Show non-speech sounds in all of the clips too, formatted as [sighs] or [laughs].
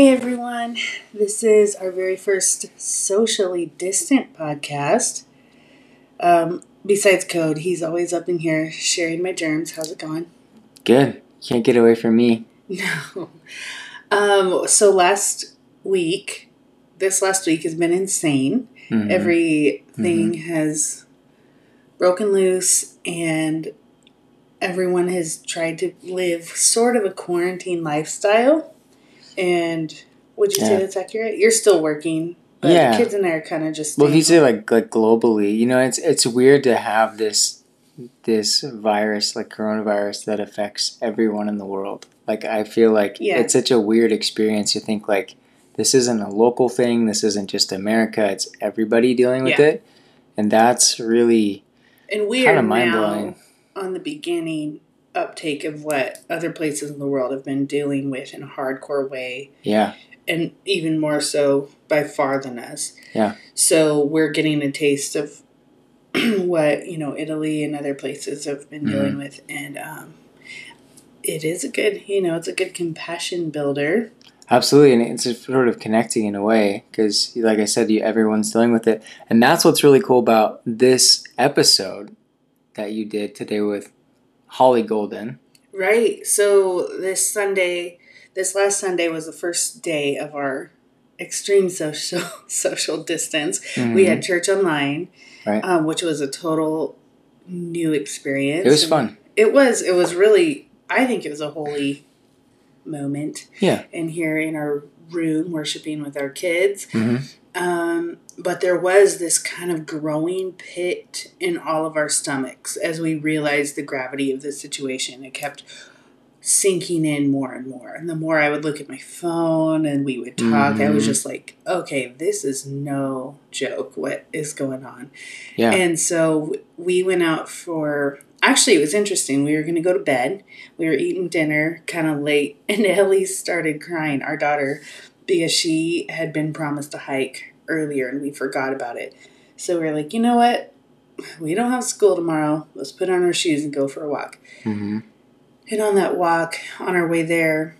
Hey everyone, this is our very first socially distant podcast. Um, besides Code, he's always up in here sharing my germs. How's it going? Good. Can't get away from me. [laughs] No. Um, so last week, this last week has been insane. Mhm. Everything has broken loose, and everyone has tried to live sort of a quarantine lifestyle. And would you say that's accurate? You're still working, but Yeah. the kids and I are kind of just. Well, if you say like like globally, you know, it's it's weird to have this this virus like coronavirus that affects everyone in the world. Like I feel like Yeah. it's such a weird experience. You think like this isn't a local thing. This isn't just America. It's everybody dealing with Yeah. it, and that's really and we are mind-blowing. on the beginning uptake of what other places in the world have been dealing with in a hardcore way yeah and even more so by far than us. Yeah. So we're getting a taste of [clears throat] what you know Italy and other places have been Mm-hmm. dealing with, and um, it is a good you know it's a good compassion builder. Absolutely, and it's sort of connecting in a way because, like I said, you, everyone's dealing with it, and that's what's really cool about this episode that you did today with Hollie Golden. Right. So this Sunday, this last Sunday was the first day of our extreme social [laughs] social distance. We had church online, Mm-hmm. Right. um, which was a total new experience. it was And fun. It was. It was really. I think it was a holy moment. Yeah. And here in our room, worshiping with our kids. Mhm. Um, but there was this kind of growing pit in all of our stomachs as we realized the gravity of the situation. It kept sinking in more and more. And the more I would look at my phone and we would talk, I was Mhm. just like, okay, this is no joke. What is going on? Yeah. And so we went out for. Actually, it was interesting. We were going to go to bed. We were eating dinner kind of late, [laughs] and Ellie started crying, our daughter, because she had been promised a hike earlier and we forgot about it. So we are like, you know what? We don't have school tomorrow. Let's put on our shoes and go for a walk. hmm And on that walk, on our way there,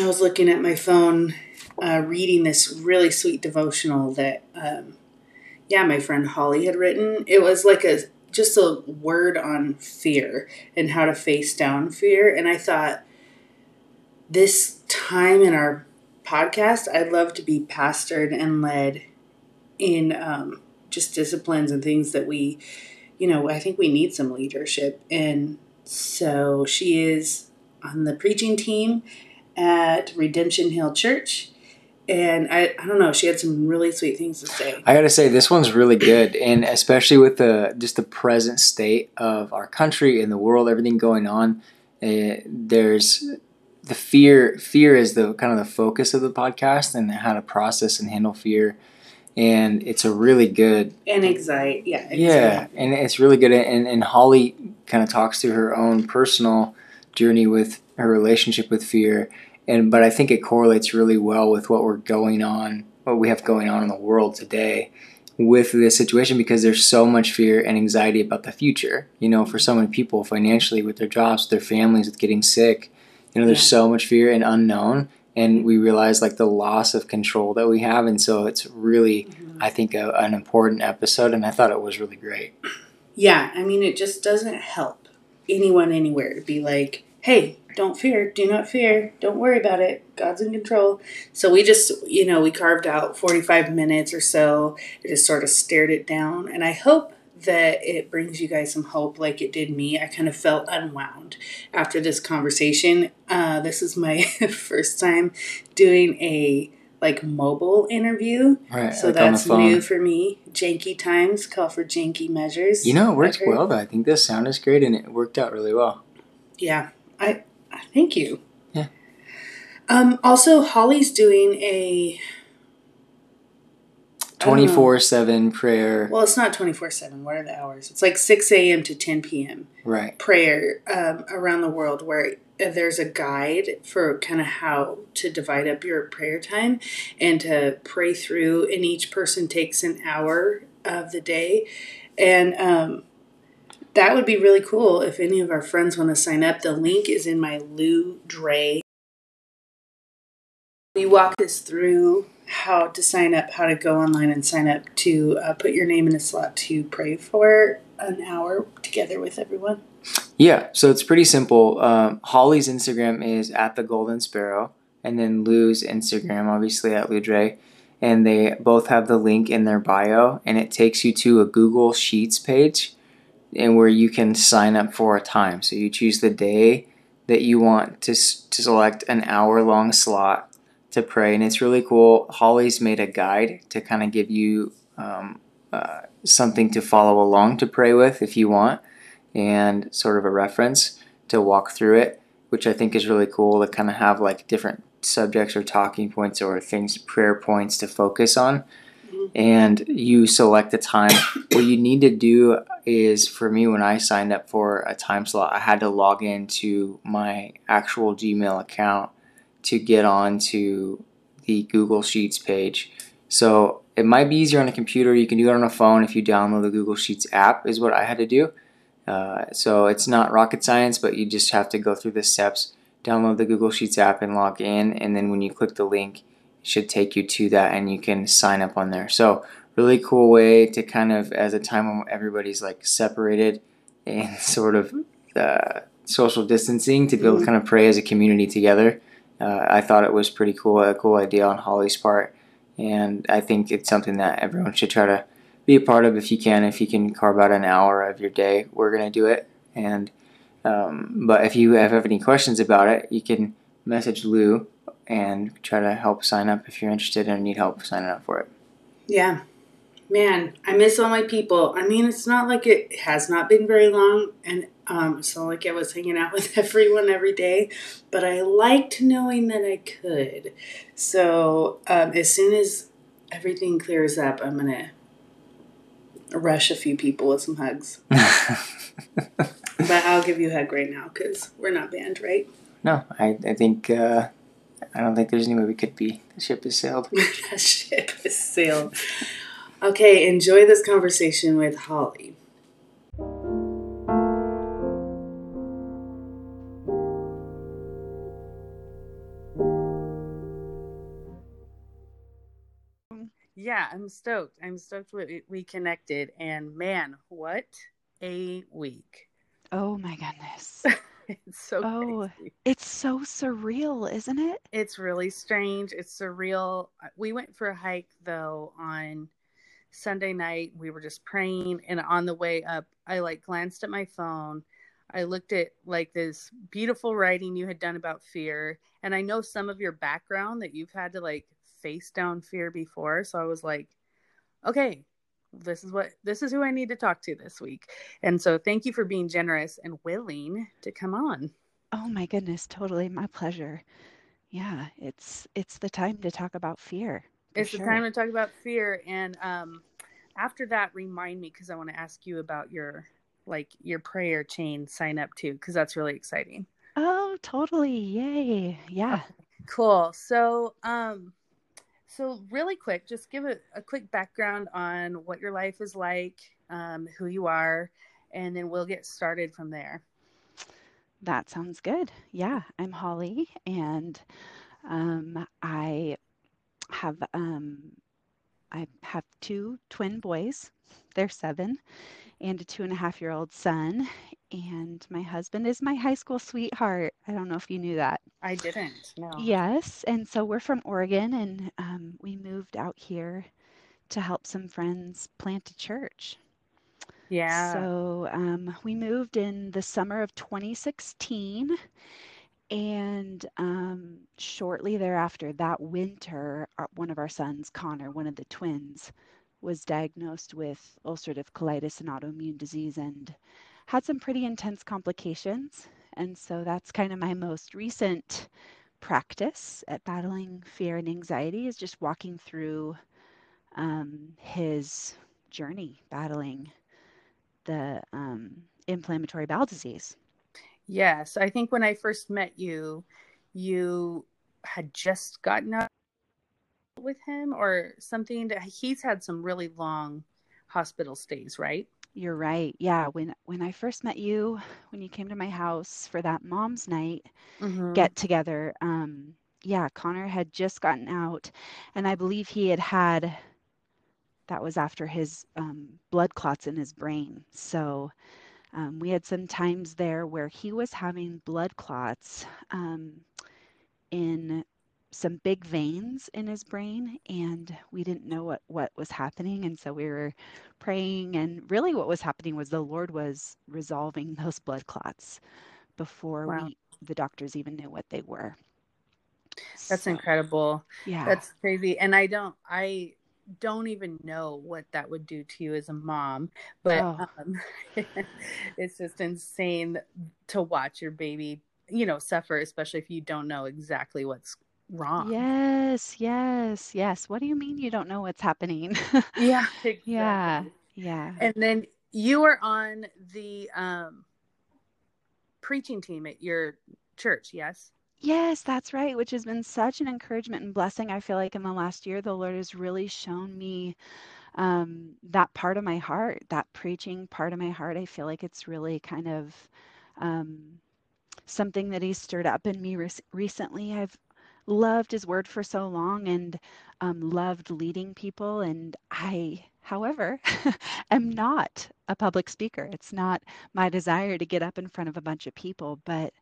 I was looking at my phone, uh, reading this really sweet devotional that, um, yeah, my friend Hollie had written. It was like a just a word on fear and how to face down fear. And I thought, this time in our podcast, I'd love to be pastored and led in um, just disciplines and things that we, you know, I think we need some leadership. And so she is on the preaching team at Redemption Hill Church. And I, I don't know, she had some really sweet things to say. I gotta say this one's really good, and especially with the just the present state of our country and the world, everything going on. Uh, there's the fear. Fear is the kind of the focus of the podcast, and how to process and handle fear. And it's a really good And anxiety. Yeah. Anxiety. Yeah, and it's really good. And and Hollie kind of talks through her own personal journey with her relationship with fear, and but I think it correlates really well with what we're going on, what we have going on in the world today with this situation because there's so much fear and anxiety about the future. You know, for so many people financially with their jobs, with their families, with getting sick. You know, there's Yeah. so much fear and unknown. And we realize like the loss of control that we have, and so it's really Mhm. I think, a, an important episode, and I thought it was really great. Yeah. I mean, it just doesn't help anyone anywhere to be like, hey, don't fear. Do not fear. Don't worry about it. God's in control. So we just, you know, we carved out 45 minutes or so. I just sort of stared it down. And I hope that it brings you guys some hope like it did me. I kind of felt unwound after this conversation. Uh, this is my [laughs] first time doing a like mobile interview. Right. So like that's new for me. Janky times call for janky measures. You know, it works well though. I think the sound is great, and it worked out really well. Yeah, I, I thank you. Yeah. Um. Also, Hollie's doing a. I don't know. Twenty four seven prayer. Well, it's not twenty four seven. What are the hours? It's like six a.m. to ten p.m. Right. prayer um, around the world where uh, there's a guide for kind of how to divide up your prayer time and to pray through, and each person takes an hour of the day, and um, that would be really cool if any of our friends want to sign up. The link is in my Lou Dre you walk us through how to sign up, how to go online and sign up to uh, put your name in a slot to pray for an hour together with everyone? Yeah, so it's pretty simple. Um, Hollie's Instagram is at the Golden Sparrow, and then Lou's Instagram, obviously at Lou Dre, and they both have the link in their bio, and it takes you to a Google Sheets page, and where you can sign up for a time. So you choose the day that you want to to select an hour long slot to pray, and it's really cool. Hollie's made a guide to kind of give you um, uh, something to follow along to pray with if you want, and sort of a reference to walk through it, which I think is really cool to kind of have like different subjects or talking points or things, prayer points to focus on. And you select a time. what you need to do is for me, when I signed up for a time slot, I had to log into my actual Gmail account to get onto the Google Sheets page. So it might be easier on a computer. You can do it on a phone if you download the Google Sheets app, is what I had to do. Uh, so it's not rocket science, but you just have to go through the steps. Download the Google Sheets app and log in, and then when you click the link, it should take you to that, and you can sign up on there. So really cool way to kind of, as a time when everybody's like separated and [laughs] sort of uh, social distancing, to be able to kind of pray as a community together uh, I thought it was pretty cool, a cool idea on Hollie's part, and I think it's something that everyone should try to be a part of if you can. If you can carve out an hour of your day, we're gonna do it. And um, but if you have, have any questions about it, you can message Lou and try to help sign up if you're interested and need help signing up for it. Yeah. Man, I miss all my people. I mean, it's not like it has not been very long, and um, it's not like I was hanging out [laughs] with everyone every day, but I liked knowing that I could. So um, as soon as everything clears up, I'm gonna rush a few people with some hugs. [laughs] but I'll give you a hug right now because we're not banned, right? No, I, I think uh, I don't think there's any way we could be. The ship is sailed. [laughs] the ship is sailed. Okay, enjoy this conversation with Hollie. Yeah, I'm stoked. I'm stoked we, we connected. And man, what a week. Oh my goodness. [laughs] it's so Oh, crazy. it's so surreal, isn't it? It's really strange. It's surreal. We went for a hike though on Sunday night. We were just praying and on the way up, I like glanced at my phone. I looked at like this beautiful writing you had done about fear and I know some of your background that you've had to like face down fear before, so I was like, okay, this is what this is who I need to talk to this week. And so thank you for being generous and willing to come on. Oh my goodness, totally my pleasure. Yeah, it's it's the time to talk about fear. It's the time to talk about fear and um after that remind me cuz I want to ask you about your like your prayer chain sign up too cuz that's really exciting. Oh, totally. Yay. Yeah. Cool. So, um so really quick, just give a, a quick background on what your life is like, um, who you are, and then we'll get started from there. That sounds good. Yeah, I'm Hollie and um I have um I have two twin boys. They're seven and a two and a half year old son. And my husband is my high school sweetheart. I don't know if you knew that. I didn't. No. Yes, and so we're from Oregon, and um, we moved out here to help some friends plant a church. Yeah. So um, we moved in the summer of 2016, and um, shortly thereafter, that winter, our, one of our sons, Connor, one of the twins, was diagnosed with ulcerative colitis and autoimmune disease and had some pretty intense complications. And so that's kind of my most recent practice at battling fear and anxiety is just walking through um, his journey battling the um, inflammatory bowel disease. Yes. I think when I first met you, you had just gotten up with him or something. He's had some really long hospital stays, right? You're right. Yeah, when when I first met you, when you came to my house for that mom's night Mm-hmm. get together, um, yeah, Connor had just gotten out, and I believe he had had that was after his um, blood clots in his brain. So um, we had some times there where he was having blood clots um, in some big veins in his brain, and we didn't know what, what was happening. And so we were praying, and really what was happening was the Lord was resolving those blood clots before Wow. we the doctors even knew what they were. That's So, incredible. yeah. That's crazy. And I don't I don't even know what that would do to you as a mom, but Oh. um, [laughs] it's just insane to watch your baby, you know, suffer, especially if you don't know exactly what's wrong. Yes, yes, yes. What do you mean you don't know what's happening? [laughs] Yeah, exactly. Yeah, yeah. And then you were on the um preaching team at your church, yes? Yes, that's right, which has been such an encouragement and blessing. I feel like in the last year, the Lord has really shown me um, that part of my heart, that preaching part of my heart. I feel like it's really kind of um, something that He's stirred up in me rec recently. I've loved His word for so long and um, loved leading people. And I, however, [laughs] am not a public speaker. It's not my desire to get up in front of a bunch of people, but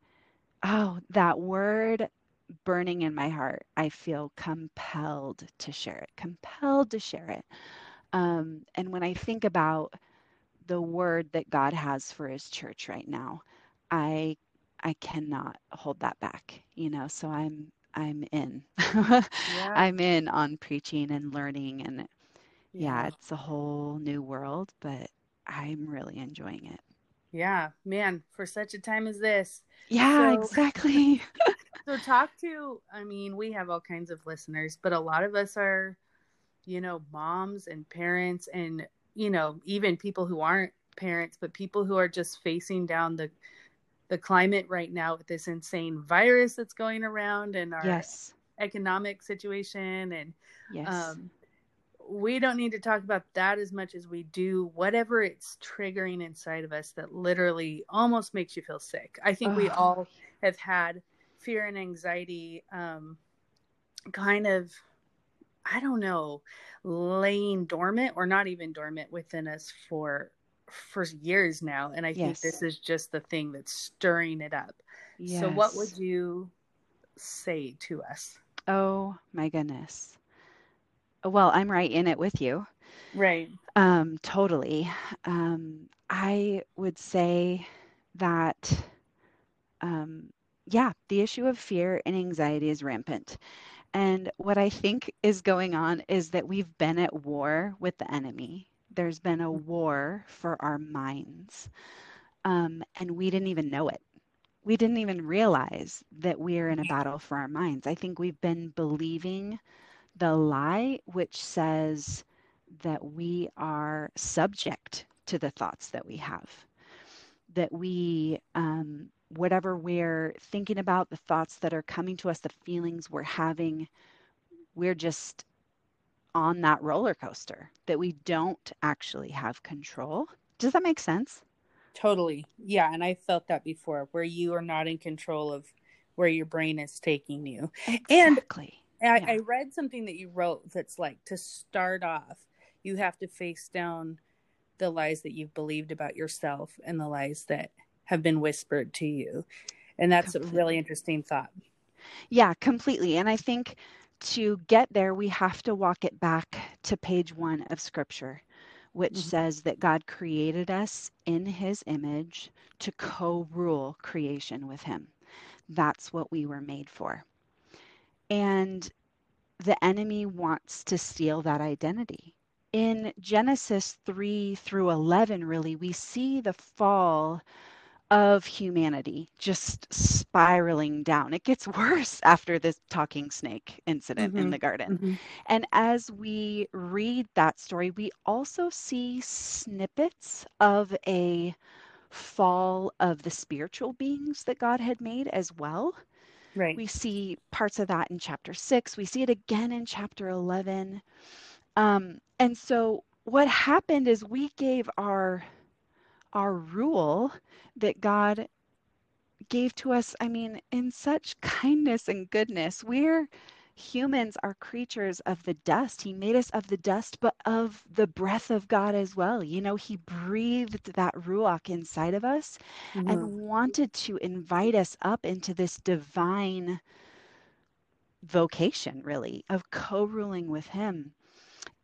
Oh, that word burning in my heart. I feel compelled to share it, compelled to share it. Um, and when I think about the word that God has for his church right now, I I cannot hold that back, you know. So I'm I'm in. [laughs] Yeah. I'm in on preaching and learning and yeah, it's a whole new world, but I'm really enjoying it. Yeah, man, for such a time as this. Yeah, So- exactly. [laughs] So talk to, I mean, we have all kinds of listeners, but a lot of us are, you know, moms and parents and, you know, even people who aren't parents, but people who are just facing down the the climate right now with this insane virus that's going around and our Yes. economic situation and Yes. um we don't need to talk about that as much as we do whatever it's triggering inside of us that literally almost makes you feel sick. I think we all have had fear and anxiety um kind of I don't know laying dormant or not even dormant within us for for years now and I Yes. think this is just the thing that's stirring it up. So what would you say to us? Oh my goodness. Well, I'm right in it with you. Right. Um, totally. Um, I would say that, um, yeah, the issue of fear and anxiety is rampant. And what I think is going on is that we've been at war with the enemy. There's been a war for our minds. Um, and we didn't even know it. We didn't even realize that we're in a battle for our minds. I think we've been believing the lie which says that we are subject to the thoughts that we have, that we, um, whatever we're thinking about, the thoughts that are coming to us, the feelings we're having, we're just on that roller coaster, that we don't actually have control. Does that make sense? Totally. Yeah. And I felt that before where you are not in control of where your brain is taking you. And- Exactly. I, Yeah. I read something that you wrote that's like to start off, you have to face down the lies that you've believed about yourself and the lies that have been whispered to you. And that's a really interesting thought. Yeah, completely. And I think to get there, we have to walk it back to page one of Scripture, which Mhm. says that God created us in His image to co rule creation with Him. That's what we were made for. And the enemy wants to steal that identity. In Genesis 3 through 11, really, we see the fall of humanity just spiraling down. It gets [laughs] worse after this talking snake incident in Mhm. the garden. Mhm. And as we read that story, we also see snippets of a fall of the spiritual beings that God had made as well. Right. We see parts of that in chapter six. We see it again in chapter 11. Um, and so what happened is we gave our our rule that God gave to us, I mean, in such kindness and goodness. We're humans are creatures of the dust. He made us of the dust, but of the breath of God as well. You know, He breathed that Ruach inside of us Mhm. and wanted to invite us up into this divine vocation, really, of co ruling with Him.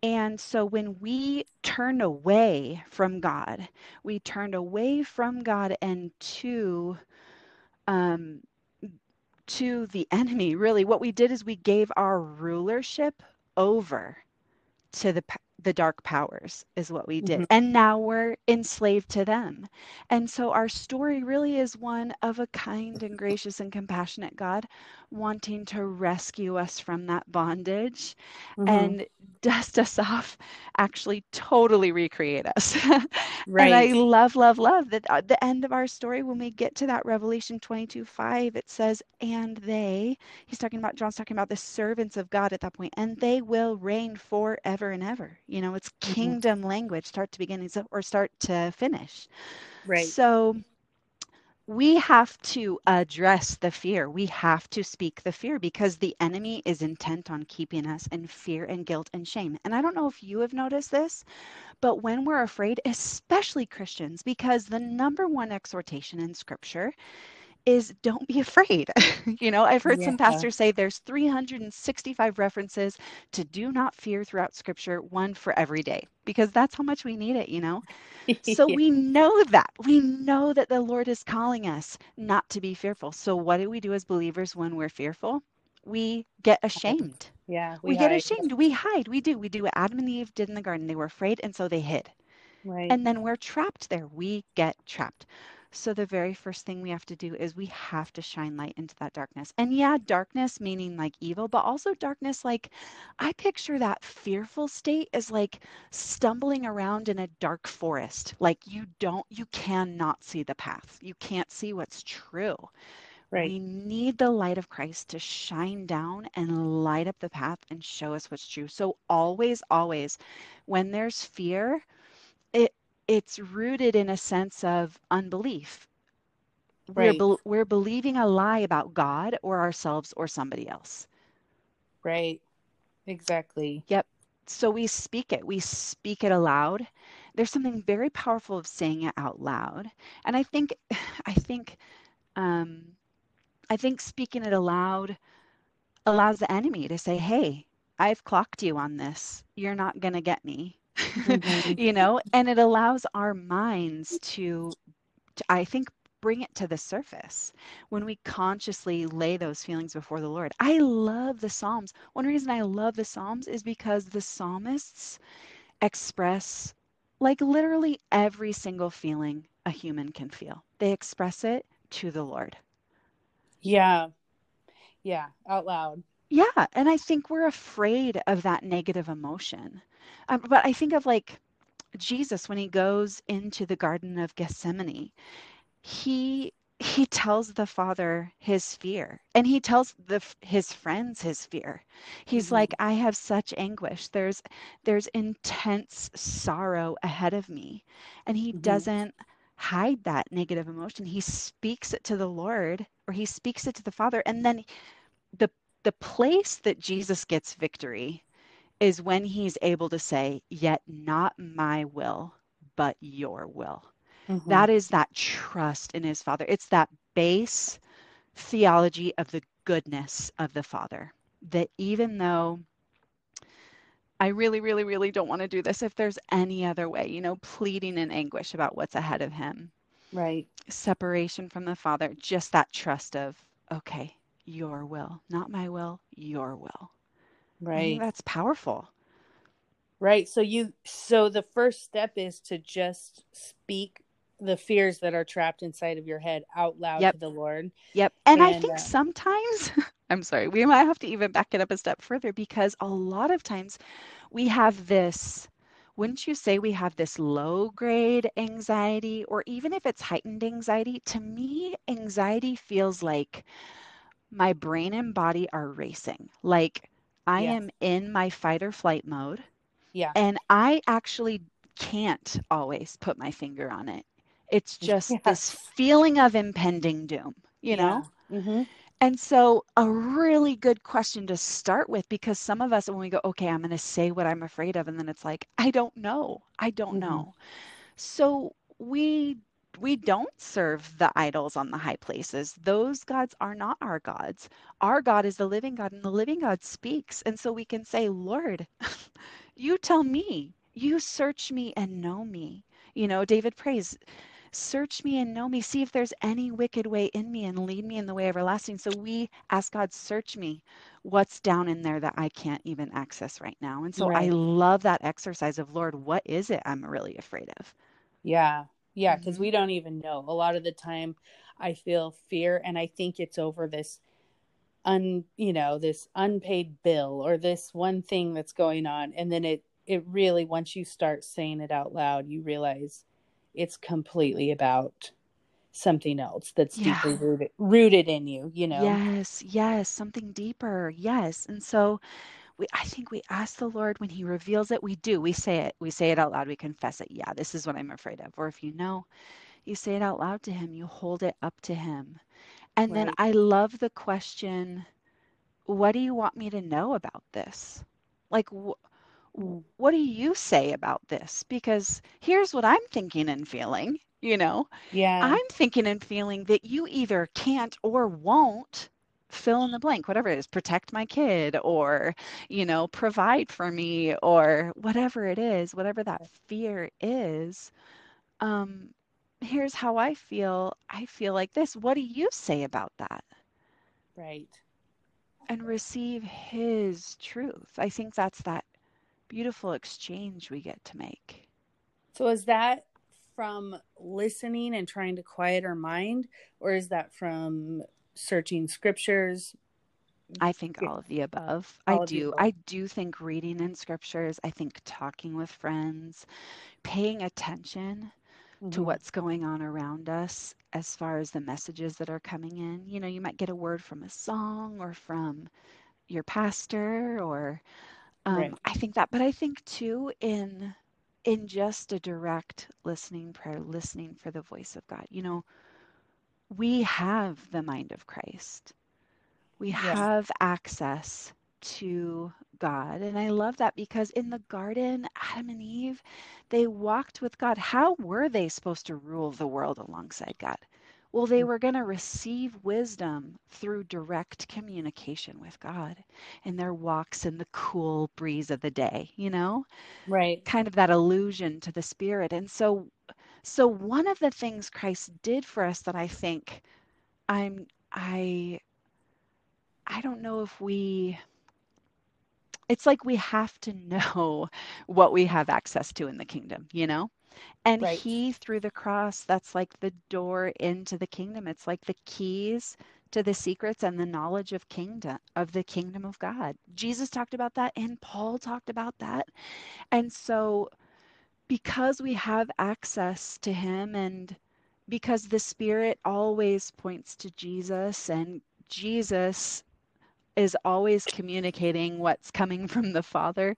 And so when we turned away from God, we turned away from God and to um, to the enemy. Really, what we did is we gave our rulership over to the the dark powers is what we did Mhm. and now we're enslaved to them and so our story really is one of a kind and gracious and compassionate god wanting to rescue us from that bondage Mhm. and dust us off, actually totally recreate us. Right. [laughs] And I love, love, love that at the end of our story, when we get to that Revelation 22 5, it says, and they, he's talking about, John's talking about the servants of God at that point, and they will reign forever and ever. You know, it's Mhm. kingdom language, start to beginning or start to finish. Right. So we have to address the fear. We have to speak the fear because the enemy is intent on keeping us in fear and guilt and shame. And I don't know if you have noticed this, but when we're afraid, especially Christians, because the number one exhortation in scripture is don't be afraid. [laughs] you know, I've heard some pastors say there's 365 references to do not fear throughout scripture, one for every day, because that's how much we need it, you know? [laughs] So Yeah. we know that. We know that the Lord is calling us not to be fearful. So what do we do as believers when we're fearful? We get ashamed. Yeah. We, get ashamed. We hide. We do. We do what Adam and Eve did in the garden. They were afraid and so they hid. Right. And then we're trapped there. We get trapped. So the very first thing we have to do is we have to shine light into that darkness. And yeah, darkness meaning like evil, but also darkness like I picture that fearful state as like stumbling around in a dark forest. Like you don't you cannot see the path. You can't see what's true. right. We need the light of Christ to shine down and light up the path and show us what's true. So always, always, when there's fear, it it's rooted in a sense of unbelief. We're Right. we're believing a lie about God or ourselves or somebody else. Right. Exactly. Yep. So we speak it. We speak it aloud. There's something very powerful of saying it out loud. And I think [sighs] I think um I think speaking it aloud allows the enemy to say, "Hey, I've clocked you on this. You're not going to get me." Mhm. [laughs] you know, and it allows our minds to, to I think bring it to the surface when we consciously lay those feelings before the Lord. I love the Psalms. One reason I love the Psalms is because the psalmists express like literally every single feeling a human can feel. They express it to the Lord. Yeah. Yeah. Out loud. Yeah, and I think we're afraid of that negative emotion. Um, but I think of like Jesus when he goes into the Garden of Gethsemane. He he tells the Father his fear, and he tells the his friends his fear. He's Mhm. like, I have such anguish. There's there's intense sorrow ahead of me, and he Mhm. doesn't hide that negative emotion. He speaks it to the Lord, or he speaks it to the Father, and then the the place that Jesus gets victory is when he's able to say, Yet not my will, but your will. Mhm. That is that trust in his Father. It's that base theology of the goodness of the Father. That even though I really, really, really don't want to do this, if there's any other way, you know, pleading in anguish about what's ahead of him, Right. separation from the Father, just that trust of, okay, your will, not my will, your will. Think Right. that's powerful. Right. So you so the first step is to just speak the fears that are trapped inside of your head out loud Yep. to the Lord. Yep. And I think uh, sometimes, [laughs] I'm sorry, we might have to even back it up a step further because a lot of times we have this, wouldn't you say we have this low grade anxiety, or even if it's heightened anxiety? To me, anxiety feels like my brain and body are racing. Like I Yeah. am in my fight or flight mode, Yeah. and I actually can't always put my finger on it. It's just this feeling of impending doom. you know? Mm-hmm. And so, a really good question to start with because some of us, when we go, okay, I'm going to say what I'm afraid of, and then it's like, I don't know. I don't Mhm. know. So, we we don't serve the idols on the high places. Those gods are not our gods. Our God is the living God, and the living God speaks. And so we can say, Lord, [laughs] you tell me, you search me and know me. You know, David prays, Search me and know me. See if there's any wicked way in me and lead me in the way everlasting. So we ask God, search me. What's down in there that I can't even access right now? And so I love that exercise of, Lord, what is it I'm really afraid of? Yeah. Yeah. Because Mhm. we don't even know. A lot of the time, I feel fear, and I think it's over this un you know this unpaid bill or this one thing that's going on and then it it really once you start saying it out loud you realize it's completely about something else that's Yeah. deeply rooted rooted in you you know Yes, yes, something deeper. Yes. And so we I think we ask the Lord when he reveals it, we do. We say it. We say it out loud. We confess it. Yeah, this is what I'm afraid of. Or if you know, you say it out loud to him. You hold it up to him. And then I love the question, what do you want me to know about this? Like wh- Mm. what do you say about this? Because here's what I'm thinking and feeling, you know. yeah I'm thinking and feeling that you either can't or won't fill in the blank, whatever it is, protect my kid or, you know, provide for me or whatever it is, whatever that fear is. Um, here's how I feel. I feel like this. What do you say about that? right And receive his truth. I think that's that beautiful exchange we get to make. so is that from listening and trying to quiet our mind or is that from searching scriptures I think all of the above. All I do. I do think reading in scriptures, I think talking with friends, paying attention to Mhm. what's going on around us as far as the messages that are coming in. You know, you might get a word from a song or from your pastor or um, Right. I think that, but I think too in in just a direct listening prayer, listening for the voice of God. You know, we have the mind of Christ. We have access to God. And I love that because in the garden, Adam and Eve, they walked with God. How were they supposed to rule the world alongside God? Well, they mm. were going to receive wisdom through direct communication with God in their walks in the cool breeze of the day, you know? right kind of that allusion to the spirit and so so one of the things christ did for us that i think i'm i i don't know if we it's like we have to know [laughs] what we have access to in the kingdom you know? And Right. he through the cross that's like the door into the kingdom. It's like the keys to the secrets and the knowledge of kingdom of the kingdom of god. Jesus talked about that and paul talked about that. And so because we have access to him and because the spirit always points to Jesus and Jesus is always communicating what's coming from the father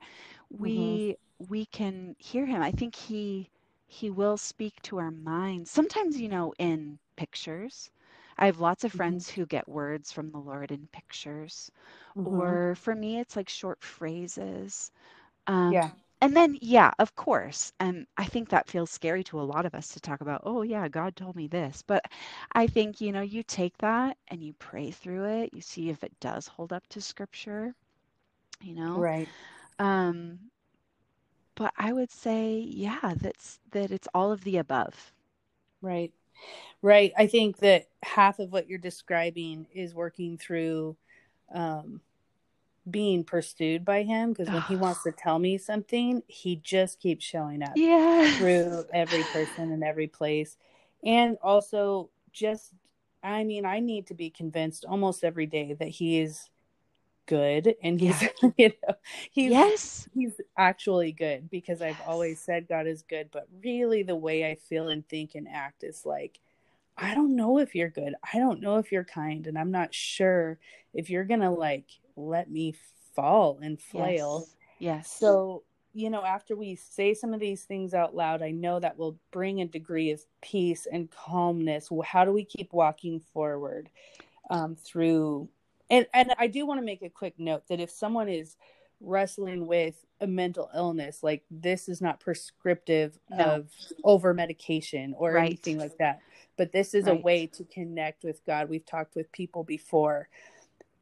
we we can hear him i think he he will speak to our minds sometimes you know in pictures i have lots of Mhm. friends who get words from the lord in pictures Mhm. or for me it's like short phrases um, Yeah. And then yeah of course and i think that feels scary to a lot of us to talk about oh yeah god told me this but i think you know you take that and you pray through it you see if it does hold up to scripture you know right um but i would say yeah that's that it's all of the above Right. Right. I think that half of what you're describing is working through um, being pursued by him because when he wants to [sighs] tell me something, he just keeps showing up yeah through every person and every place. And also, just, I mean, I need to be convinced almost every day that he is good and he's, [laughs] you know, he's, yes he's actually good because I've always said God is good, but really the way I feel and think and act is like, I don't know if you're good. I don't know if you're kind. And I'm not sure if you're going to like let me fall and flail. yes yes So you know, after we say some of these things out loud, I know that will bring a degree of peace and calmness. How do we keep walking forward um, through? And and I do want to make a quick note that if someone is wrestling with a mental illness, like this is not prescriptive no. of over medication or right. anything like that. But this is right. a way to connect with God. We've talked with people before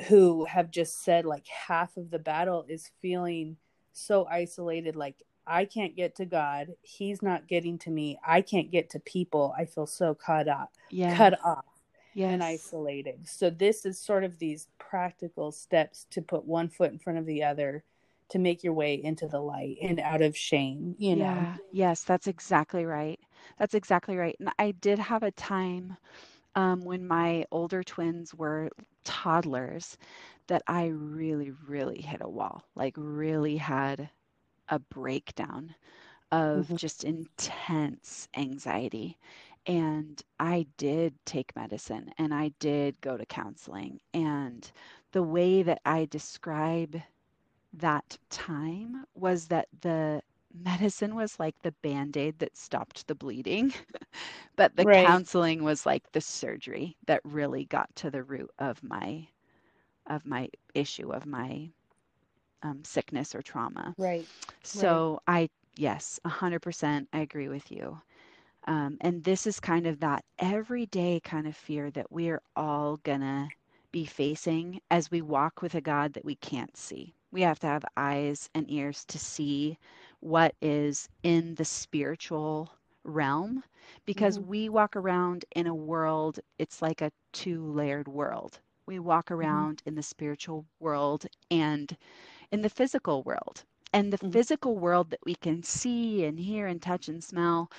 who have just said like half of the battle is feeling so isolated like I can't get to God, he's not getting to me. I can't get to people. I feel so cut off. Yeah. Cut off. Yes. and isolated. So this is sort of these practical steps to put one foot in front of the other to make your way into the light and out of shame, you know. Yeah. Yes, that's exactly right. That's exactly right. And I did have a time um, when my older twins were toddlers that I really, really hit a wall, like, really had a breakdown of mm-hmm. just intense anxiety. And I did take medicine and I did go to counseling. And the way that I describe that time was that the medicine was like the band-aid that stopped the bleeding [laughs] but the right. counseling was like the surgery that really got to the root of my of my issue of my um, sickness or trauma right so right. i yes 100% i agree with you um, and this is kind of that everyday kind of fear that we are all gonna be facing as we walk with a god that we can't see we have to have eyes and ears to see what is in the spiritual realm because mm-hmm. we walk around in a world, it's like a two layered world. We walk mm-hmm. around mm-hmm. in the spiritual world and in the physical world. And the mm-hmm. physical world that we can see and hear and touch and smell,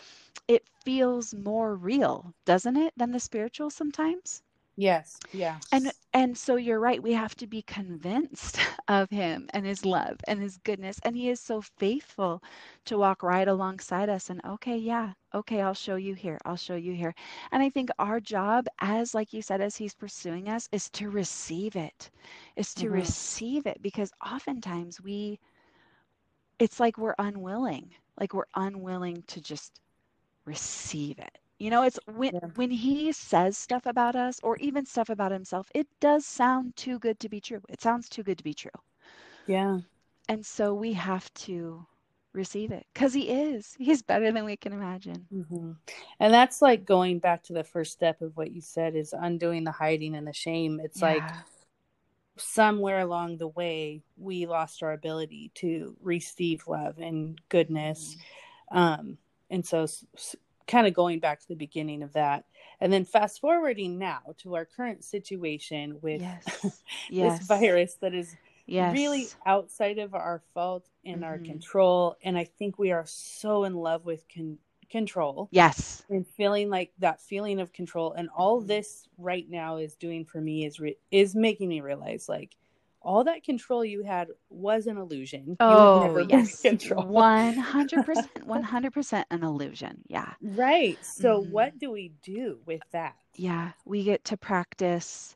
it feels more real, doesn't it, than the spiritual sometimes? Yes. Yeah. And and so you're right. We have to be convinced [laughs] of him and his love and his goodness. And he is so faithful to walk right alongside us and okay, yeah, okay, I'll show you here. I'll show you here. And I think our job as like you said as he's pursuing us is to receive it. Is to mm-hmm. receive it because oftentimes we it's like we're unwilling. Like we're unwilling to just receive it you know, it's when yeah. when he says stuff about us or even stuff about himself, it does sound too good to be true. It sounds too good to be true. Yeah. And so we have to receive it because he is. He's better than we can imagine. Mm-hmm. And that's like going back to the first step of what you said is undoing the hiding and the shame. It's yeah. like somewhere along the way we lost our ability to receive love and goodness. Mm-hmm. Um, and so kind of going back to the beginning of that and then fast forwarding now to our current situation with yes. [laughs] this virus that is yes. really outside of our fault and mm-hmm. our control and i think we are so in love with con- control yes and feeling like that feeling of control and all mm-hmm. this right now is doing for me is re- is making me realize like all that control you had was an illusion. Oh, yes. Control. 100%, 100% [laughs] an illusion. Yeah. Right. So, mm-hmm. what do we do with that? Yeah. We get to practice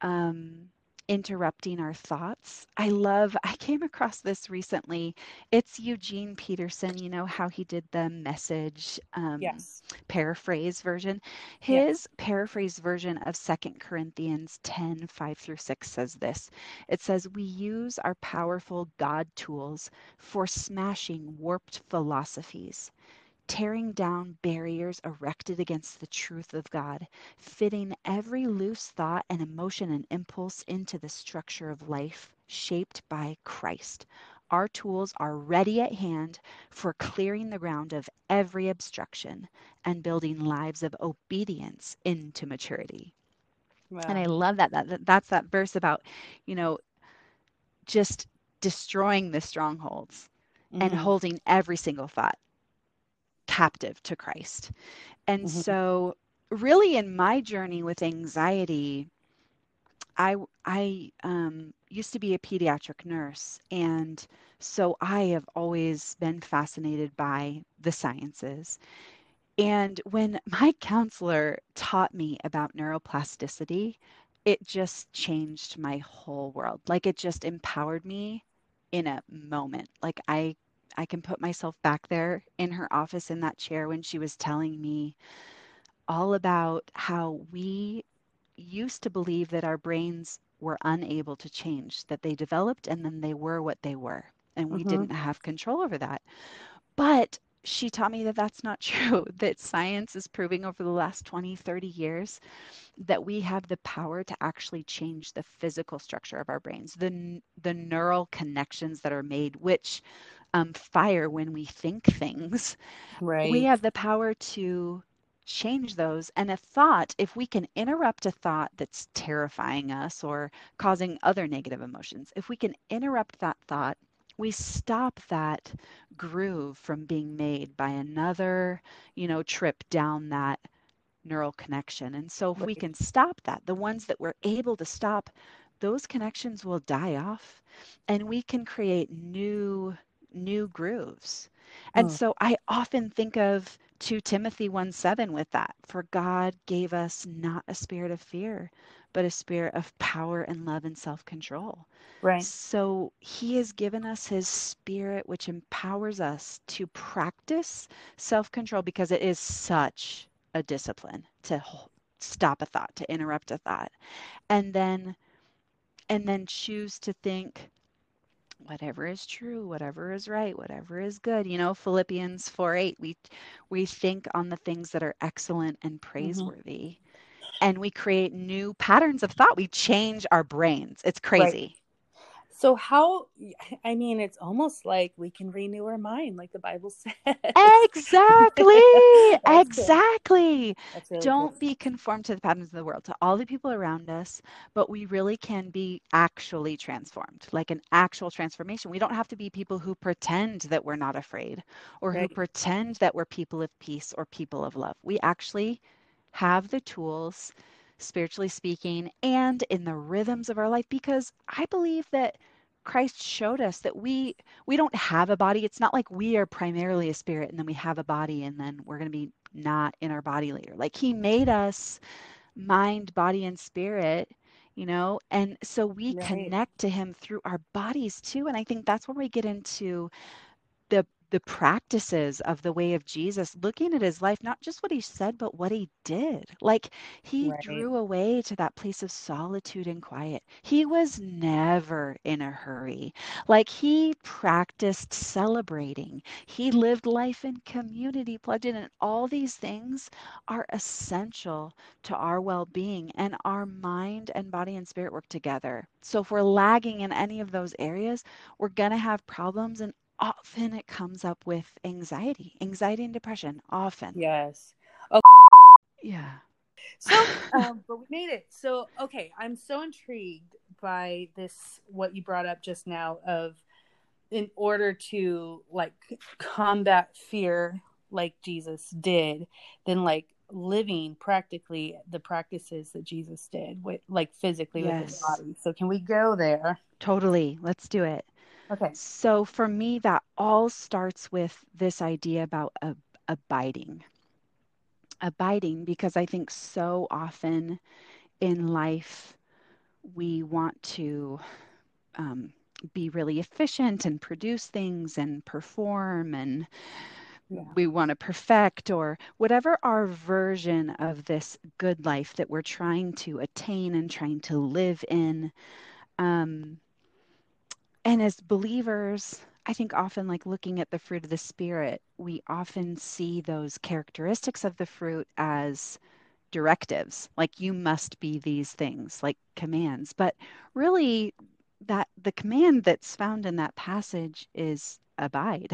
um, interrupting our thoughts. I love, I came across this recently. It's Eugene Peterson, you know how he did the message um, yes. paraphrase version. His yes. paraphrase version of Second Corinthians 10 5 through 6 says this It says, We use our powerful God tools for smashing warped philosophies tearing down barriers erected against the truth of God, fitting every loose thought and emotion and impulse into the structure of life shaped by Christ. Our tools are ready at hand for clearing the ground of every obstruction and building lives of obedience into maturity. Wow. And I love that, that. That's that verse about, you know, just destroying the strongholds mm-hmm. and holding every single thought captive to Christ. And mm-hmm. so really in my journey with anxiety, I I um, used to be a pediatric nurse, and so I have always been fascinated by the sciences. And when my counselor taught me about neuroplasticity, it just changed my whole world. Like it just empowered me in a moment. Like I I can put myself back there in her office in that chair when she was telling me all about how we used to believe that our brains were unable to change, that they developed and then they were what they were. And we Mhm. didn't have control over that. But she taught me that that's not [laughs] true, that science is proving over the last 20, 30 years that we have the power to actually change the physical structure of our brains, the, the neural connections that are made, which um, fire when we think things Right. we have the power to change those. And a thought, if we can interrupt a thought that's terrifying us or causing other negative emotions, if we can interrupt that thought, we stop that groove from being made by another, you know, trip down that neural connection. And so if we can stop that, the ones that we're able to stop, those connections will die off and we can create new new grooves. And Hmm. so I often think of 2 Timothy 1 7 with that. For God gave us not a spirit of fear, but a spirit of power and love and self control. Right. So he has given us his spirit, which empowers us to practice self control because it is such a discipline to stop a thought, to interrupt a thought, and then and then choose to think whatever is true, whatever is right, whatever is good. You know, Philippians 4 8, we we think on the things that are excellent and mm-hmm. praiseworthy. And we create new patterns of thought. We change our brains. It's crazy. So how? I mean, it's almost like we can renew our mind, like the Bible [laughs] says. Exactly. [laughs] Exactly. Really Don't cool. be conformed to the patterns of the world, to all the people around us, but we really can be actually transformed, like an actual transformation. We don't have to be people who pretend that we're not afraid or who pretend that we're people of peace or people of love. We actually have the tools, spiritually speaking, and in the rhythms of our life, because I believe that Christ showed us that we we don't have a body. It's not like we are primarily a spirit and then we have a body and then we're going to be not in our body later. Like he made us mind, body and spirit, you know, and so we Right. connect to him through our bodies too. And I think that's where we get into the the practices of the way of Jesus, looking at his life, not just what he said, but what he did. Like he Right. drew away to that place of solitude and quiet. He was never in a hurry. Like he practiced celebrating. He lived life in community, plugged in, and all these things are essential to our well being, and our mind and body and spirit work together. So if we're lagging in any of those areas, we're going to have problems and often it comes up with anxiety, anxiety and depression. Often. Yes. Yeah. So, [laughs] um, but we made it. So, okay, I'm so intrigued by this what you brought up just now of in order to like combat fear like Jesus did, then like living practically the practices that Jesus did with like physically with his body. So, can we go there? Totally. Let's do it. Okay. So for me, that all starts with this idea about ab- abiding. Abiding, because I think so often in life we want to um, be really efficient and produce things and perform and Yeah. we want to perfect or whatever our version of this good life that we're trying to attain and trying to live in. Um, and as believers, I think often like looking at the fruit of the Spirit, we often see those characteristics of the fruit as directives, like you must be these things, like commands. But really, that the command that's found in that passage is abide,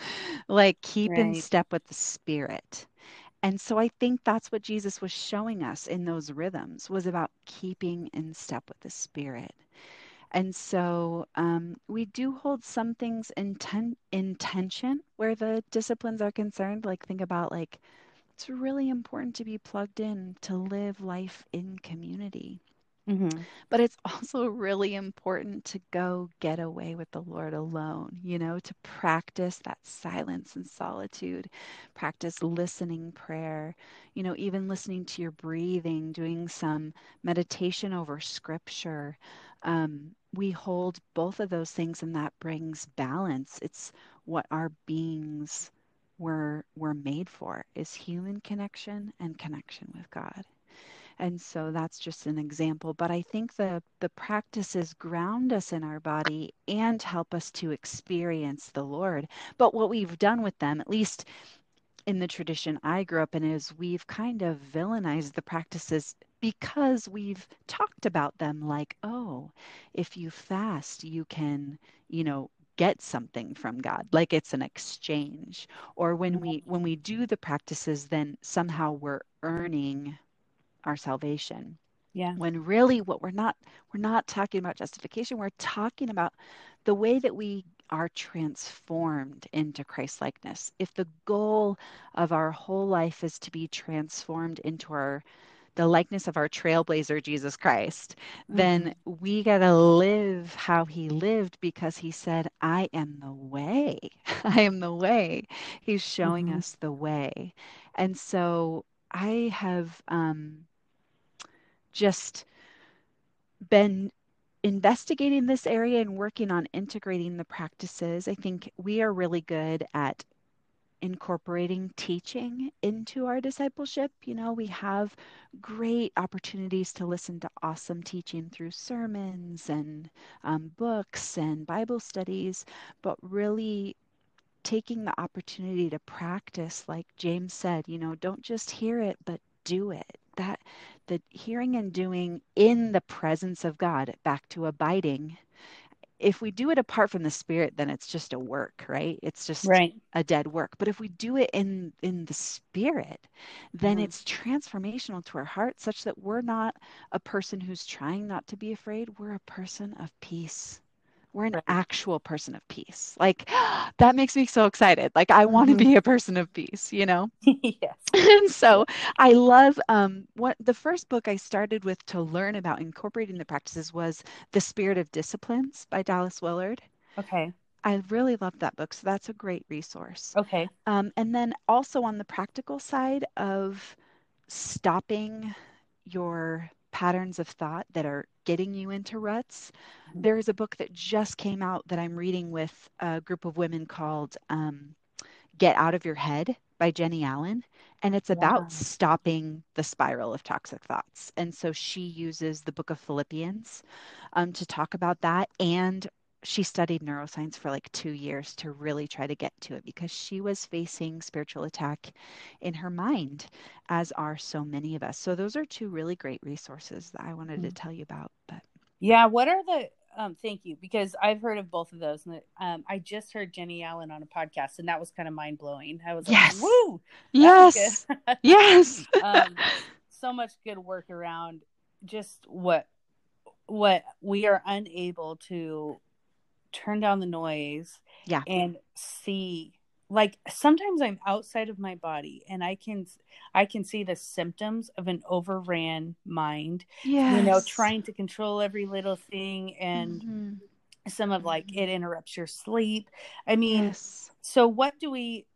[laughs] like keep in step with the Spirit. And so I think that's what Jesus was showing us in those rhythms was about keeping in step with the Spirit. And so um, we do hold some things in, ten- in tension where the disciplines are concerned. Like, think about like, it's really important to be plugged in to live life in community. Mm-hmm. But it's also really important to go get away with the Lord alone, you know, to practice that silence and solitude, practice listening prayer, you know, even listening to your breathing, doing some meditation over scripture. Um, we hold both of those things, and that brings balance. It's what our beings were were made for is human connection and connection with God. And so that's just an example. But I think the, the practices ground us in our body and help us to experience the Lord. But what we've done with them, at least in the tradition I grew up in, is we've kind of villainized the practices because we've talked about them like, oh, if you fast, you can, you know, get something from God, like it's an exchange. Or when we when we do the practices, then somehow we're earning our salvation. Yeah. When really what we're not we're not talking about justification, we're talking about the way that we are transformed into Christ likeness. If the goal of our whole life is to be transformed into our the likeness of our trailblazer Jesus Christ, mm-hmm. then we got to live how he lived because he said, I am the way. [laughs] I am the way. He's showing mm-hmm. us the way. And so I have um, just been investigating this area and working on integrating the practices. I think we are really good at incorporating teaching into our discipleship. You know, we have great opportunities to listen to awesome teaching through sermons and um, books and Bible studies, but really taking the opportunity to practice, like James said, you know, don't just hear it, but do it that the hearing and doing in the presence of God, back to abiding. If we do it apart from the spirit, then it's just a work, right? It's just right. a dead work. But if we do it in in the spirit, then mm-hmm. it's transformational to our heart, such that we're not a person who's trying not to be afraid. We're a person of peace we're an actual person of peace. Like [gasps] that makes me so excited. Like I want to mm-hmm. be a person of peace, you know? [laughs] yes. [laughs] and so I love um what the first book I started with to learn about incorporating the practices was The Spirit of Disciplines by Dallas Willard. Okay. I really love that book. So that's a great resource. Okay. Um, and then also on the practical side of stopping your patterns of thought that are getting you into ruts. Mm-hmm. There is a book that just came out that I'm reading with a group of women called um, Get Out of Your Head by Jennie Allen. And it's about wow. stopping the spiral of toxic thoughts. And so she uses the book of Philippians um, to talk about that and she studied neuroscience for like two years to really try to get to it because she was facing spiritual attack in her mind, as are so many of us. So those are two really great resources that I wanted mm-hmm. to tell you about. But yeah, what are the um, thank you because I've heard of both of those. And um, I just heard Jennie Allen on a podcast, and that was kind of mind blowing. I was yes. like, "Woo, yes, [laughs] yes." [laughs] um, so much good work around just what what we are unable to turn down the noise yeah and see like sometimes i'm outside of my body and i can i can see the symptoms of an overran mind yeah you know trying to control every little thing and mm-hmm. some of like it interrupts your sleep i mean yes. so what do we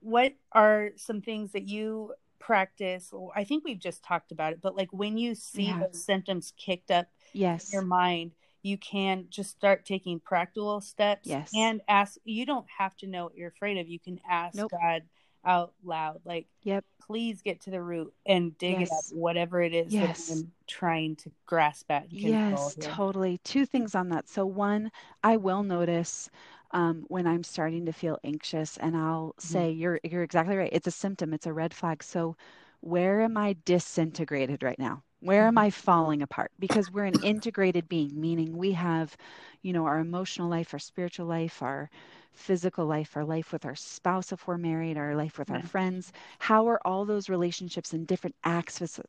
what are some things that you practice i think we've just talked about it but like when you see yeah. those symptoms kicked up yes in your mind you can just start taking practical steps yes. and ask you don't have to know what you're afraid of you can ask nope. god out loud like yep please get to the root and dig yes. it up whatever it is yes. that i'm trying to grasp at yes here. totally two things on that so one i will notice um, when i'm starting to feel anxious and i'll mm-hmm. say you're you're exactly right it's a symptom it's a red flag so where am i disintegrated right now where am mm-hmm. I falling apart? Because we're an integrated being, meaning we have, you know, our emotional life, our spiritual life, our physical life, our life with our spouse if we're married, our life with yeah. our friends. How are all those relationships and different aspects,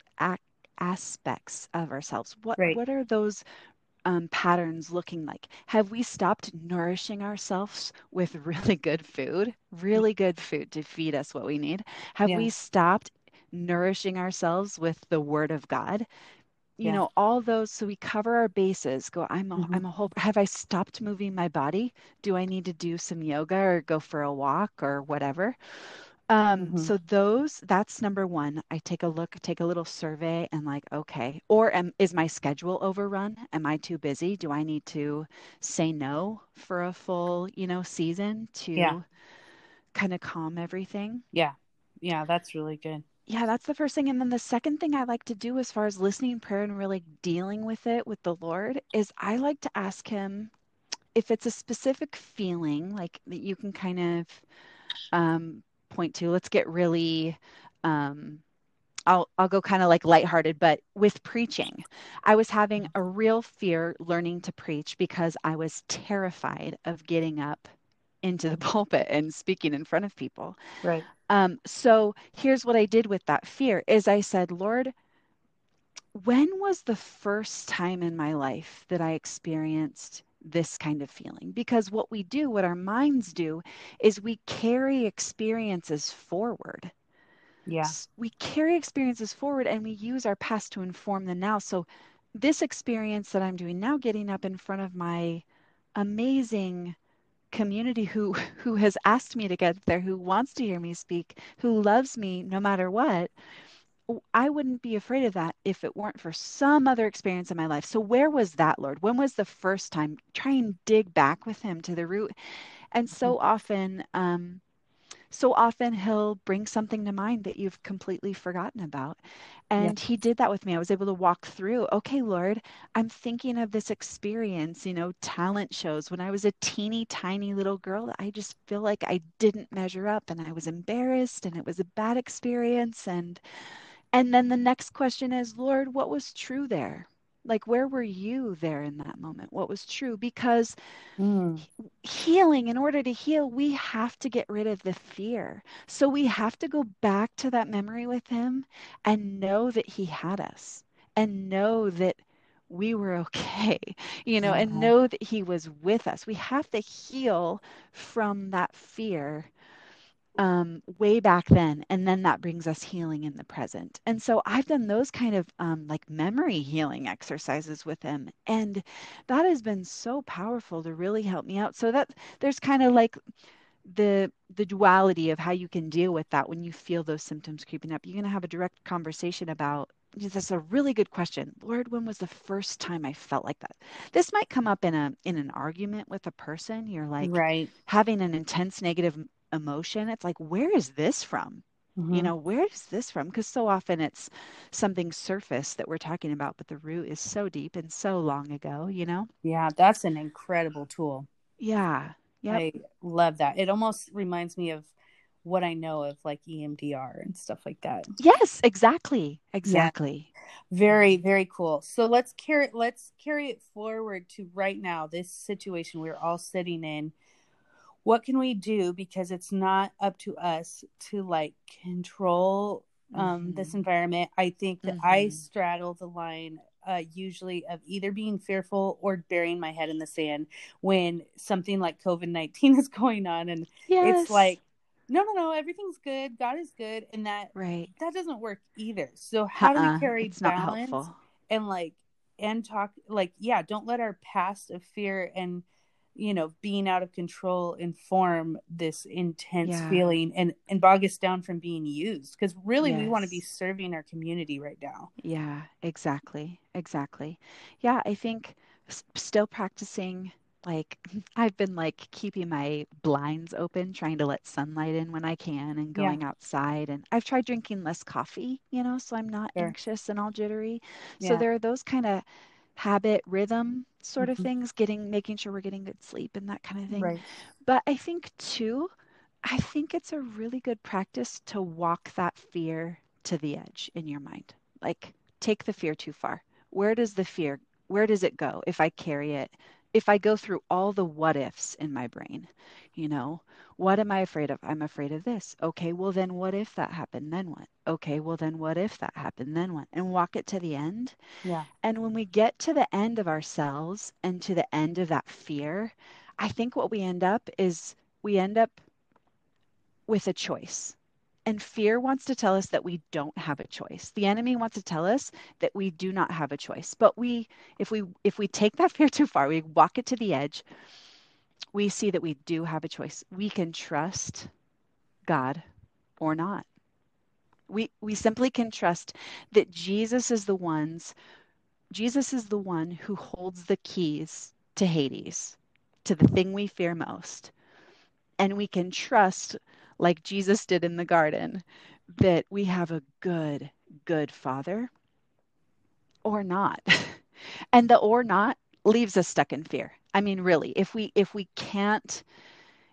aspects of ourselves? What right. what are those um, patterns looking like? Have we stopped nourishing ourselves with [laughs] really good food, really good food to feed us what we need? Have yeah. we stopped nourishing ourselves with the word of God you yeah. know all those so we cover our bases go i'm a, mm-hmm. i'm a whole have i stopped moving my body do i need to do some yoga or go for a walk or whatever Um, Mhm. so those, that's number one. I take a look, take a little survey and like, okay, or am, is my schedule overrun? Am I too busy? Do I need to say no for a full, you know, season Yeah. to kind of calm everything? Yeah. Yeah, that's really good. Yeah, that's the first thing. And then the second thing I like to do as far as listening prayer and really dealing with it with the Lord is I like to ask him if it's a specific feeling like that you can kind of um, point to. Let's get really um, I'll I'll go kind of like lighthearted, but with preaching, I was having a real fear learning to preach because I was terrified of getting up into the [laughs] pulpit and speaking in front of people. Right. Um, so here's what I did with that fear is I said, Lord, when was the first time in my life that I experienced this kind of feeling? Because what we do, what our minds do, is we carry experiences forward. Yeah. We carry experiences forward and we use our past to inform the now. So this experience that I'm doing now, getting up in front of my amazing community who who has asked me to get there, who wants to hear me speak, who loves me no matter what, i wouldn't be afraid of that if it weren't for some other experience in my life. So where was that, Lord? When was the first time? Try and dig back with him to the root. And so often, um, so often he'll bring something to mind that you've completely forgotten about. And he did that with me. I was able to walk through, okay, Lord, I'm thinking of this experience, you know, talent shows when I was a teeny tiny little girl. I just feel like I didn't measure up and I was embarrassed and it was a bad experience. And and then the next question is, Lord, what was true there? Like, where were you there in that moment? What was true? Because Mm. healing, in order to heal, we have to get rid of the fear. So we have to go back to that memory with Him and know that He had us and know that we were okay, [laughs] you know, and know that He was with us. We have to heal from that fear um, way back then, and then that brings us healing in the present. And so I've done those kind of um, like memory healing exercises with him, and that has been so powerful to really help me out. So that there's kind of like the the duality of how you can deal with that when you feel those symptoms creeping up. You're going to have a direct conversation about. That's a really good question. Lord, when was the first time I felt like that? This might come up in a in an argument with a person. You're like, right. having an intense negative emotion it's like where is this from you Mhm. know where is this from because so often it's something surface that we're talking about but the root is so deep and so long ago you know Yeah, that's an incredible tool. yeah yep I love that. It almost reminds me of what I know of like EMDR and stuff like that. yes exactly exactly Very, very cool. So let's carry let's carry it forward to right now, this situation we're all sitting in. What can we do? Because it's not up to us to like control um this Mhm. environment. I think that I Mhm. straddle the line uh usually of either being fearful or burying my head in the sand when something like COVID nineteen [laughs] is going on and yes it's like no no no everything's good god is good and that right that doesn't work either so how do uh-uh. we carry it's balance and like and talk like yeah don't let our past of fear and you know being out of control inform this intense Yeah. feeling and and bog us down from being used because really we want to be serving our community right now Yeah, exactly. Exactly. Yeah, I think s- still practicing like [laughs] I've been like keeping my blinds open, trying to let sunlight in when I can and Yeah. going outside and I've tried drinking less coffee, you know, so I'm not Sure. anxious and all jittery. So there are those kind of habit rhythm sort of Mhm. things, getting making sure we're getting good sleep and that kind of thing. right But I think too, I think it's a really good practice to walk that fear to the edge in your mind. Like take the fear too far. Where does the fear, where does it go if I carry it? If I go through all the what ifs in my brain, you know, what am I afraid of? I'm afraid of this. Okay, well then what if that happened? Then what? Okay, well then what if that happened? Then what? And walk it to the end. yeah And when we get to the end of ourselves and to the end of that fear, I think what we end up is we end up with a choice. And fear wants to tell us that we don't have a choice. The enemy wants to tell us that we do not have a choice. But we if we if we take that [laughs] fear too far, we walk it to the edge, we see that we do have a choice. We can trust God or not. We we simply can trust that Jesus is the ones Jesus is the one who holds the keys to Hades, to the thing we fear most. And we can trust like Jesus did in the garden that we have a good good father or not. [laughs] and the or not leaves us stuck in fear. I mean really, if we if we can't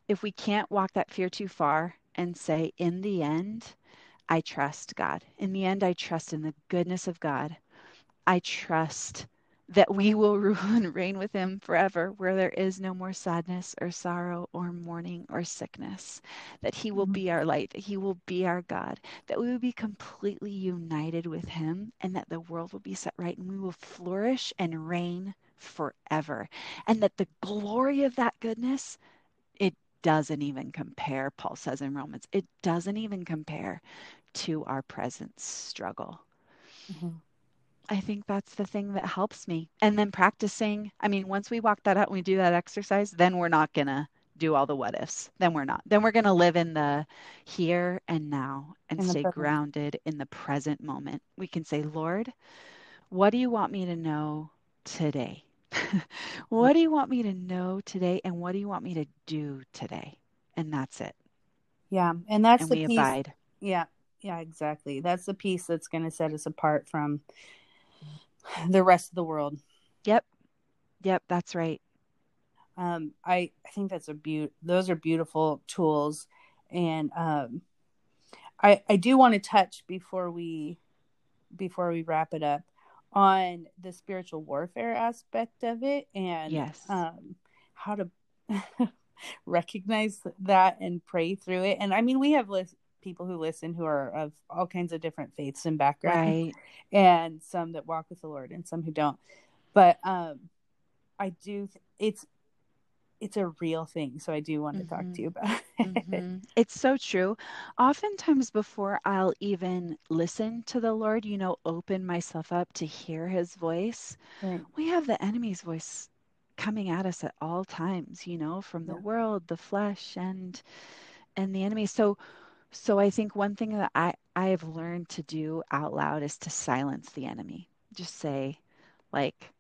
if we can't walk that fear too far and say in the end I trust God. In the end, I trust in the goodness of God. I trust that we will [laughs] rule and reign with Him forever, where there is no more sadness or sorrow or mourning or sickness. That He will mm-hmm. be our light, that He will be our God, that we will be completely united with Him, and that the world will be set right and we will flourish and reign forever. And that the glory of that goodness, it doesn't even compare, Paul says in Romans, it doesn't even compare to our present struggle. Mm-hmm. I think that's the thing that helps me. And then practicing, I mean, once we walk that out and we do that exercise, then we're not going to do all the what ifs. Then we're not. Then we're going to live in the here and now and in stay grounded in the present moment. We can say, Lord, what do you want me to know today? [laughs] what do you want me to know today? And what do you want me to do today? And that's it. Yeah. And that's and the we piece. abide. Yeah. Yeah, exactly. That's the piece that's going to set us apart from [sighs] the rest of the world. Yep. Yep, that's right. Um, I I think that's a beaut. Those are beautiful tools, and um, I I do want to touch before we before we wrap it up on the spiritual warfare aspect of it, and yes, um, how to [laughs] recognize that and pray through it. And I mean, we have people who listen who are of all kinds of different faiths and backgrounds, right. [laughs] and some that walk with the Lord and some who don't. But um, I do. It's it's a real thing, so I do want to mm-hmm. talk to you about [laughs] it. Mm-hmm. It's so true. Oftentimes, before I'll even listen to the Lord, you know, open myself up to hear His voice. Right. We have the enemy's voice coming at us at all times, you know, from the yeah. world, the flesh, and and the enemy. So so I think one thing that I, I have learned to do out loud is to silence the enemy. Just say, like,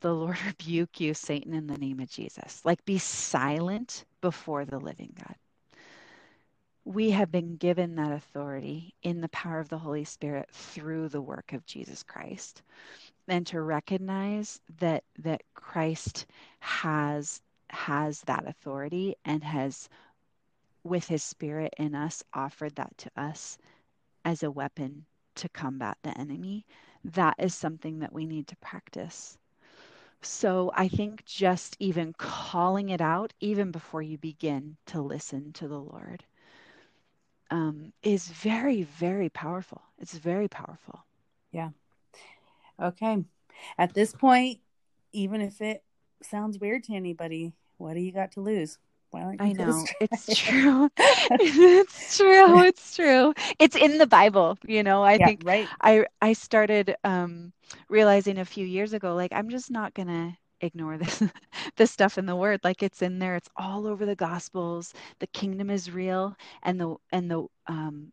the Lord [laughs] rebuke you, Satan, in the name of Jesus. Like, be silent before the living God. We have been given that authority in the power of the Holy Spirit through the work of Jesus Christ. And to recognize that that Christ has has that authority and has with his spirit in us, offered that to us as a weapon to combat the enemy, that is something that we need to practice. So I think just even calling it out, even before you begin to listen to the Lord, um, is very, very powerful. It's very powerful. Yeah. Okay. At this point, even if it sounds weird to anybody, what do you got to lose? I know it's true. [laughs] it's true. [laughs] It's true. It's in the Bible, you know. I yeah, think right. I I started um realizing a few years ago like I'm just not going to ignore this [laughs] this stuff in the word like it's in there it's all over the gospels the kingdom is real and the and the um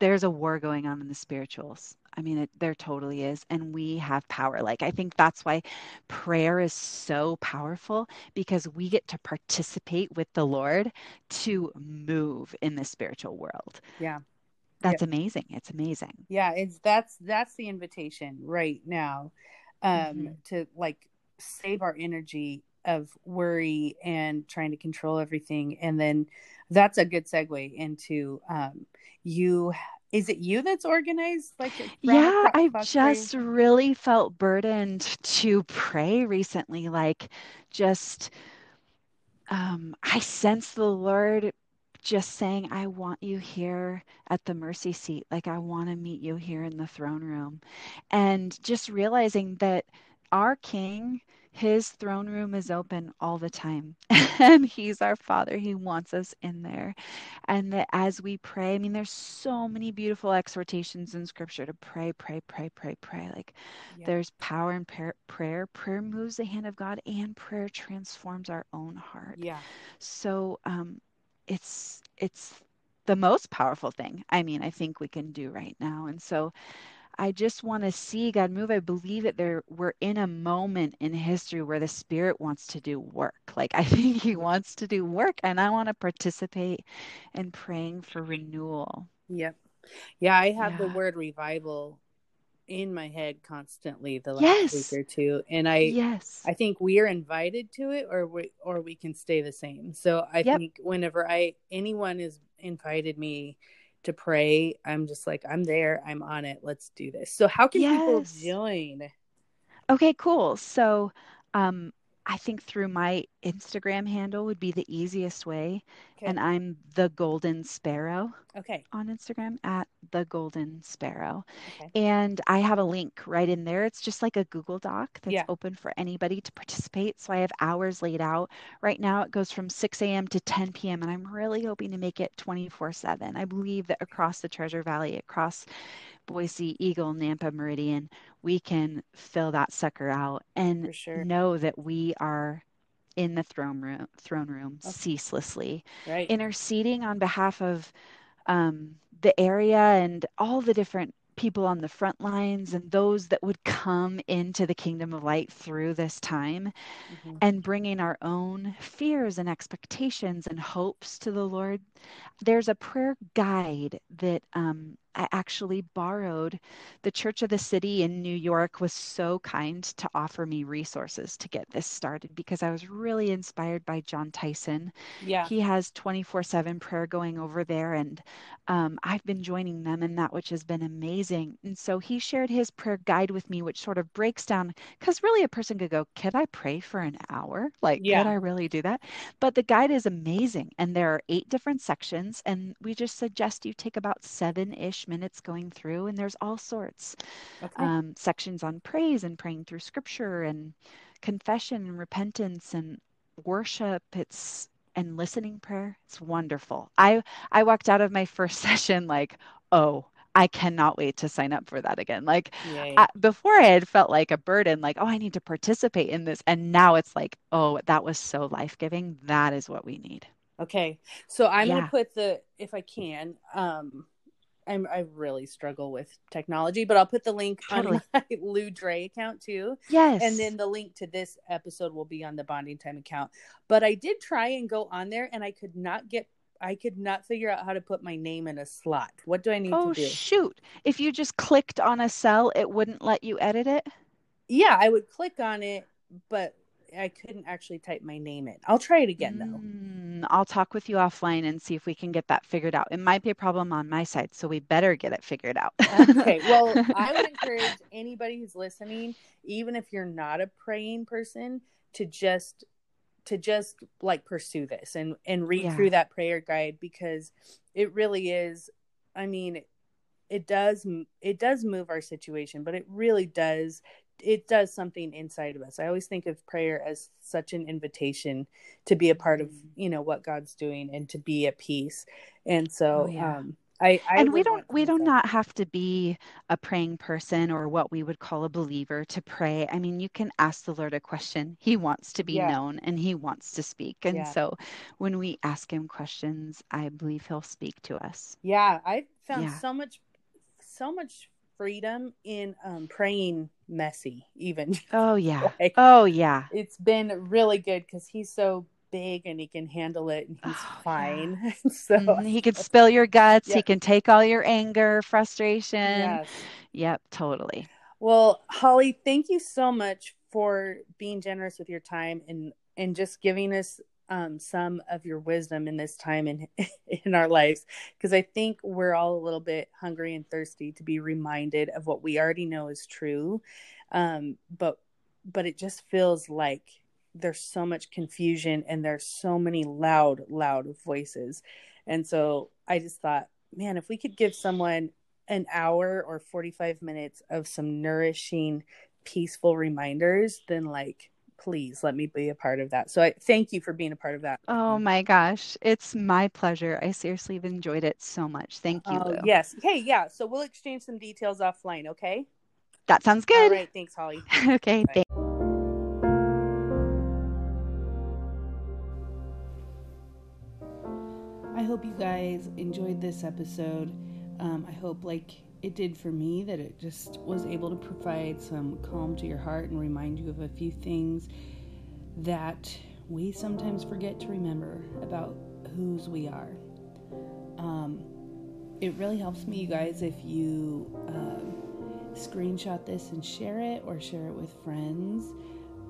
there's a war going on in the spirituals I mean, it, there totally is. And we have power. Like, I think that's why prayer is so powerful because we get to participate with the Lord to move in the spiritual world. Yeah. That's amazing. It's amazing. Yeah. It's that's, that's the invitation right now um, mm-hmm. to like save our energy of worry and trying to control everything. And then that's a good segue into um, you is it you that's organized like yeah i've just really felt burdened to pray recently like just um i sense the lord just saying i want you here at the mercy seat. Like i want to meet you here in the throne room. And just realizing that our king his throne room is open all the time. [laughs] and He's our Father. He wants us in there. And that as we pray, I mean, there's so many beautiful exhortations in Scripture to pray, pray, pray, pray, pray. Like yeah. there's power in prayer. Prayer prayer moves the hand of God, and prayer transforms our own heart. Yeah. So um, it's it's the most powerful thing I mean, I think we can do right now. And so I just want to see God move. I believe that there we're in a moment in history where the Spirit wants to do work. Like [laughs] I think He wants to do work, and I want to participate in praying for renewal. Yep. Yeah, I have the word revival in my head constantly the last Yes. week or two, and I Yes. I think we are invited to it, or we or we can stay the same. So I Yep. think whenever I anyone has invited me to pray, I'm just like I'm there, I'm on it. Let's do this. So how can people join? Okay, cool. So, um, I think through my Instagram handle would be the easiest way, Okay. and I'm the Golden Sparrow. Okay. on Instagram at the Golden Sparrow. Okay. And I have a link right in there. It's just like a Google Doc that's Yeah. open for anybody to participate. So I have hours laid out. Right now it goes from 6 a.m. to 10 p.m. And I'm really hoping to make it 24 7. I believe that across the Treasure Valley, across Boise, Eagle, Nampa, Meridian, we can fill that sucker out and sure. know that we are in the throne room throne room Okay. ceaselessly Right. interceding on behalf of um, the area and all the different people on the front lines and those that would come into the kingdom of light through this time Mhm. and bringing our own fears and expectations and hopes to the Lord. There's a prayer guide that um, I actually borrowed. The Church of the City in New York was so kind to offer me resources to get this started because I was really inspired by Jon Tyson. Yeah. He has 24 7 prayer going over there, and um, I've been joining them in that, which has been amazing. And so he shared his prayer guide with me, which sort of breaks down because really a person could go, Could I pray for an hour? Like, Yeah. could I really do that? But the guide is amazing, and there are eight different sections, and we just suggest you take about seven ish minutes going through, and there's all sorts Okay. um, sections on praise and praying through scripture and confession and repentance and worship. It's and listening prayer. It's wonderful. I I walked out of my first [laughs] session like, oh, I cannot wait to sign up for that again. Like I, before, I had felt like a burden, like, oh, I need to participate in this, and now it's like, oh, that was so life giving. That is what we need. Okay. So I'm Yeah. gonna put the if I can, um I'm I really struggle with technology, but I'll put the link Totally. on my [laughs] Lou Dre account too. Yes. And then the link to this episode will be on the bonding time account. But I did try and go on there and I could not get I could not figure out how to put my name in a slot. What do I need oh to do? shoot! If you just clicked on a cell, it wouldn't let you edit it. yeah, I would click on it, but I couldn't actually type my name in. I'll try it again though. Mm, I'll talk with you offline and see if we can get that figured out. It might be a problem on my side, so we better get it figured out. okay well [laughs] i would encourage anybody who's listening even if you're not a praying person to just to just like pursue this and and read Yeah. through that prayer guide because it really is i mean it does it does move our situation but it really does it does something inside of us i always think of prayer as such an invitation to be a part of Mhm. you know what god's doing and to be at peace and so Oh, yeah. um I, I and we don't we do myself- not have to be a praying person or what we would call a believer to pray. I mean, you can ask the Lord a question. He wants to be Yeah. known and he wants to speak. And Yeah. so when we ask him questions, I believe he'll speak to us. Yeah, I found Yeah. so much so much freedom in um praying messy even. [laughs] Oh yeah. Like, Oh yeah. it's been really good cuz he's so big and he can handle it and he's Oh, yeah. fine. [laughs] so Mhm. He can spill your guts. He can take all your anger, frustration. yes. Yep, totally. Well, Hollie, thank you so much for being generous with your time and and just giving us um, some of your wisdom in this time in [laughs] in our lives because I think we're all a little bit hungry and thirsty to be reminded of what we already know is true, um, but but it just feels like there's so much confusion and there's so many loud loud voices, and so I just thought, man, if we could give someone an hour or 45 minutes of some nourishing peaceful reminders then like please let me be a part of that so i thank you for being a part of that Oh my gosh. It's my pleasure. I seriously have enjoyed it so much. Thank you, Oh, Lou. yes hey yeah so we'll exchange some details offline okay That sounds good. right thanks hollie [laughs] okay. Bye. Thanks. I hope hope you guys enjoyed this episode. Um, I hope, like it did for me, that it just was able to provide some calm to your heart and remind you of a few things that we sometimes forget to remember about whose we are. Um, it really helps me, you guys, if you um, screenshot this and share it or share it with friends.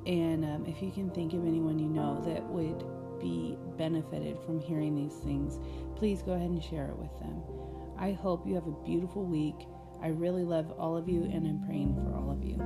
And um, if you can think of anyone you know that would be benefited from hearing these things, please go ahead and share it with them. I hope you have a beautiful week. I really love all of you, and I'm praying for all of you.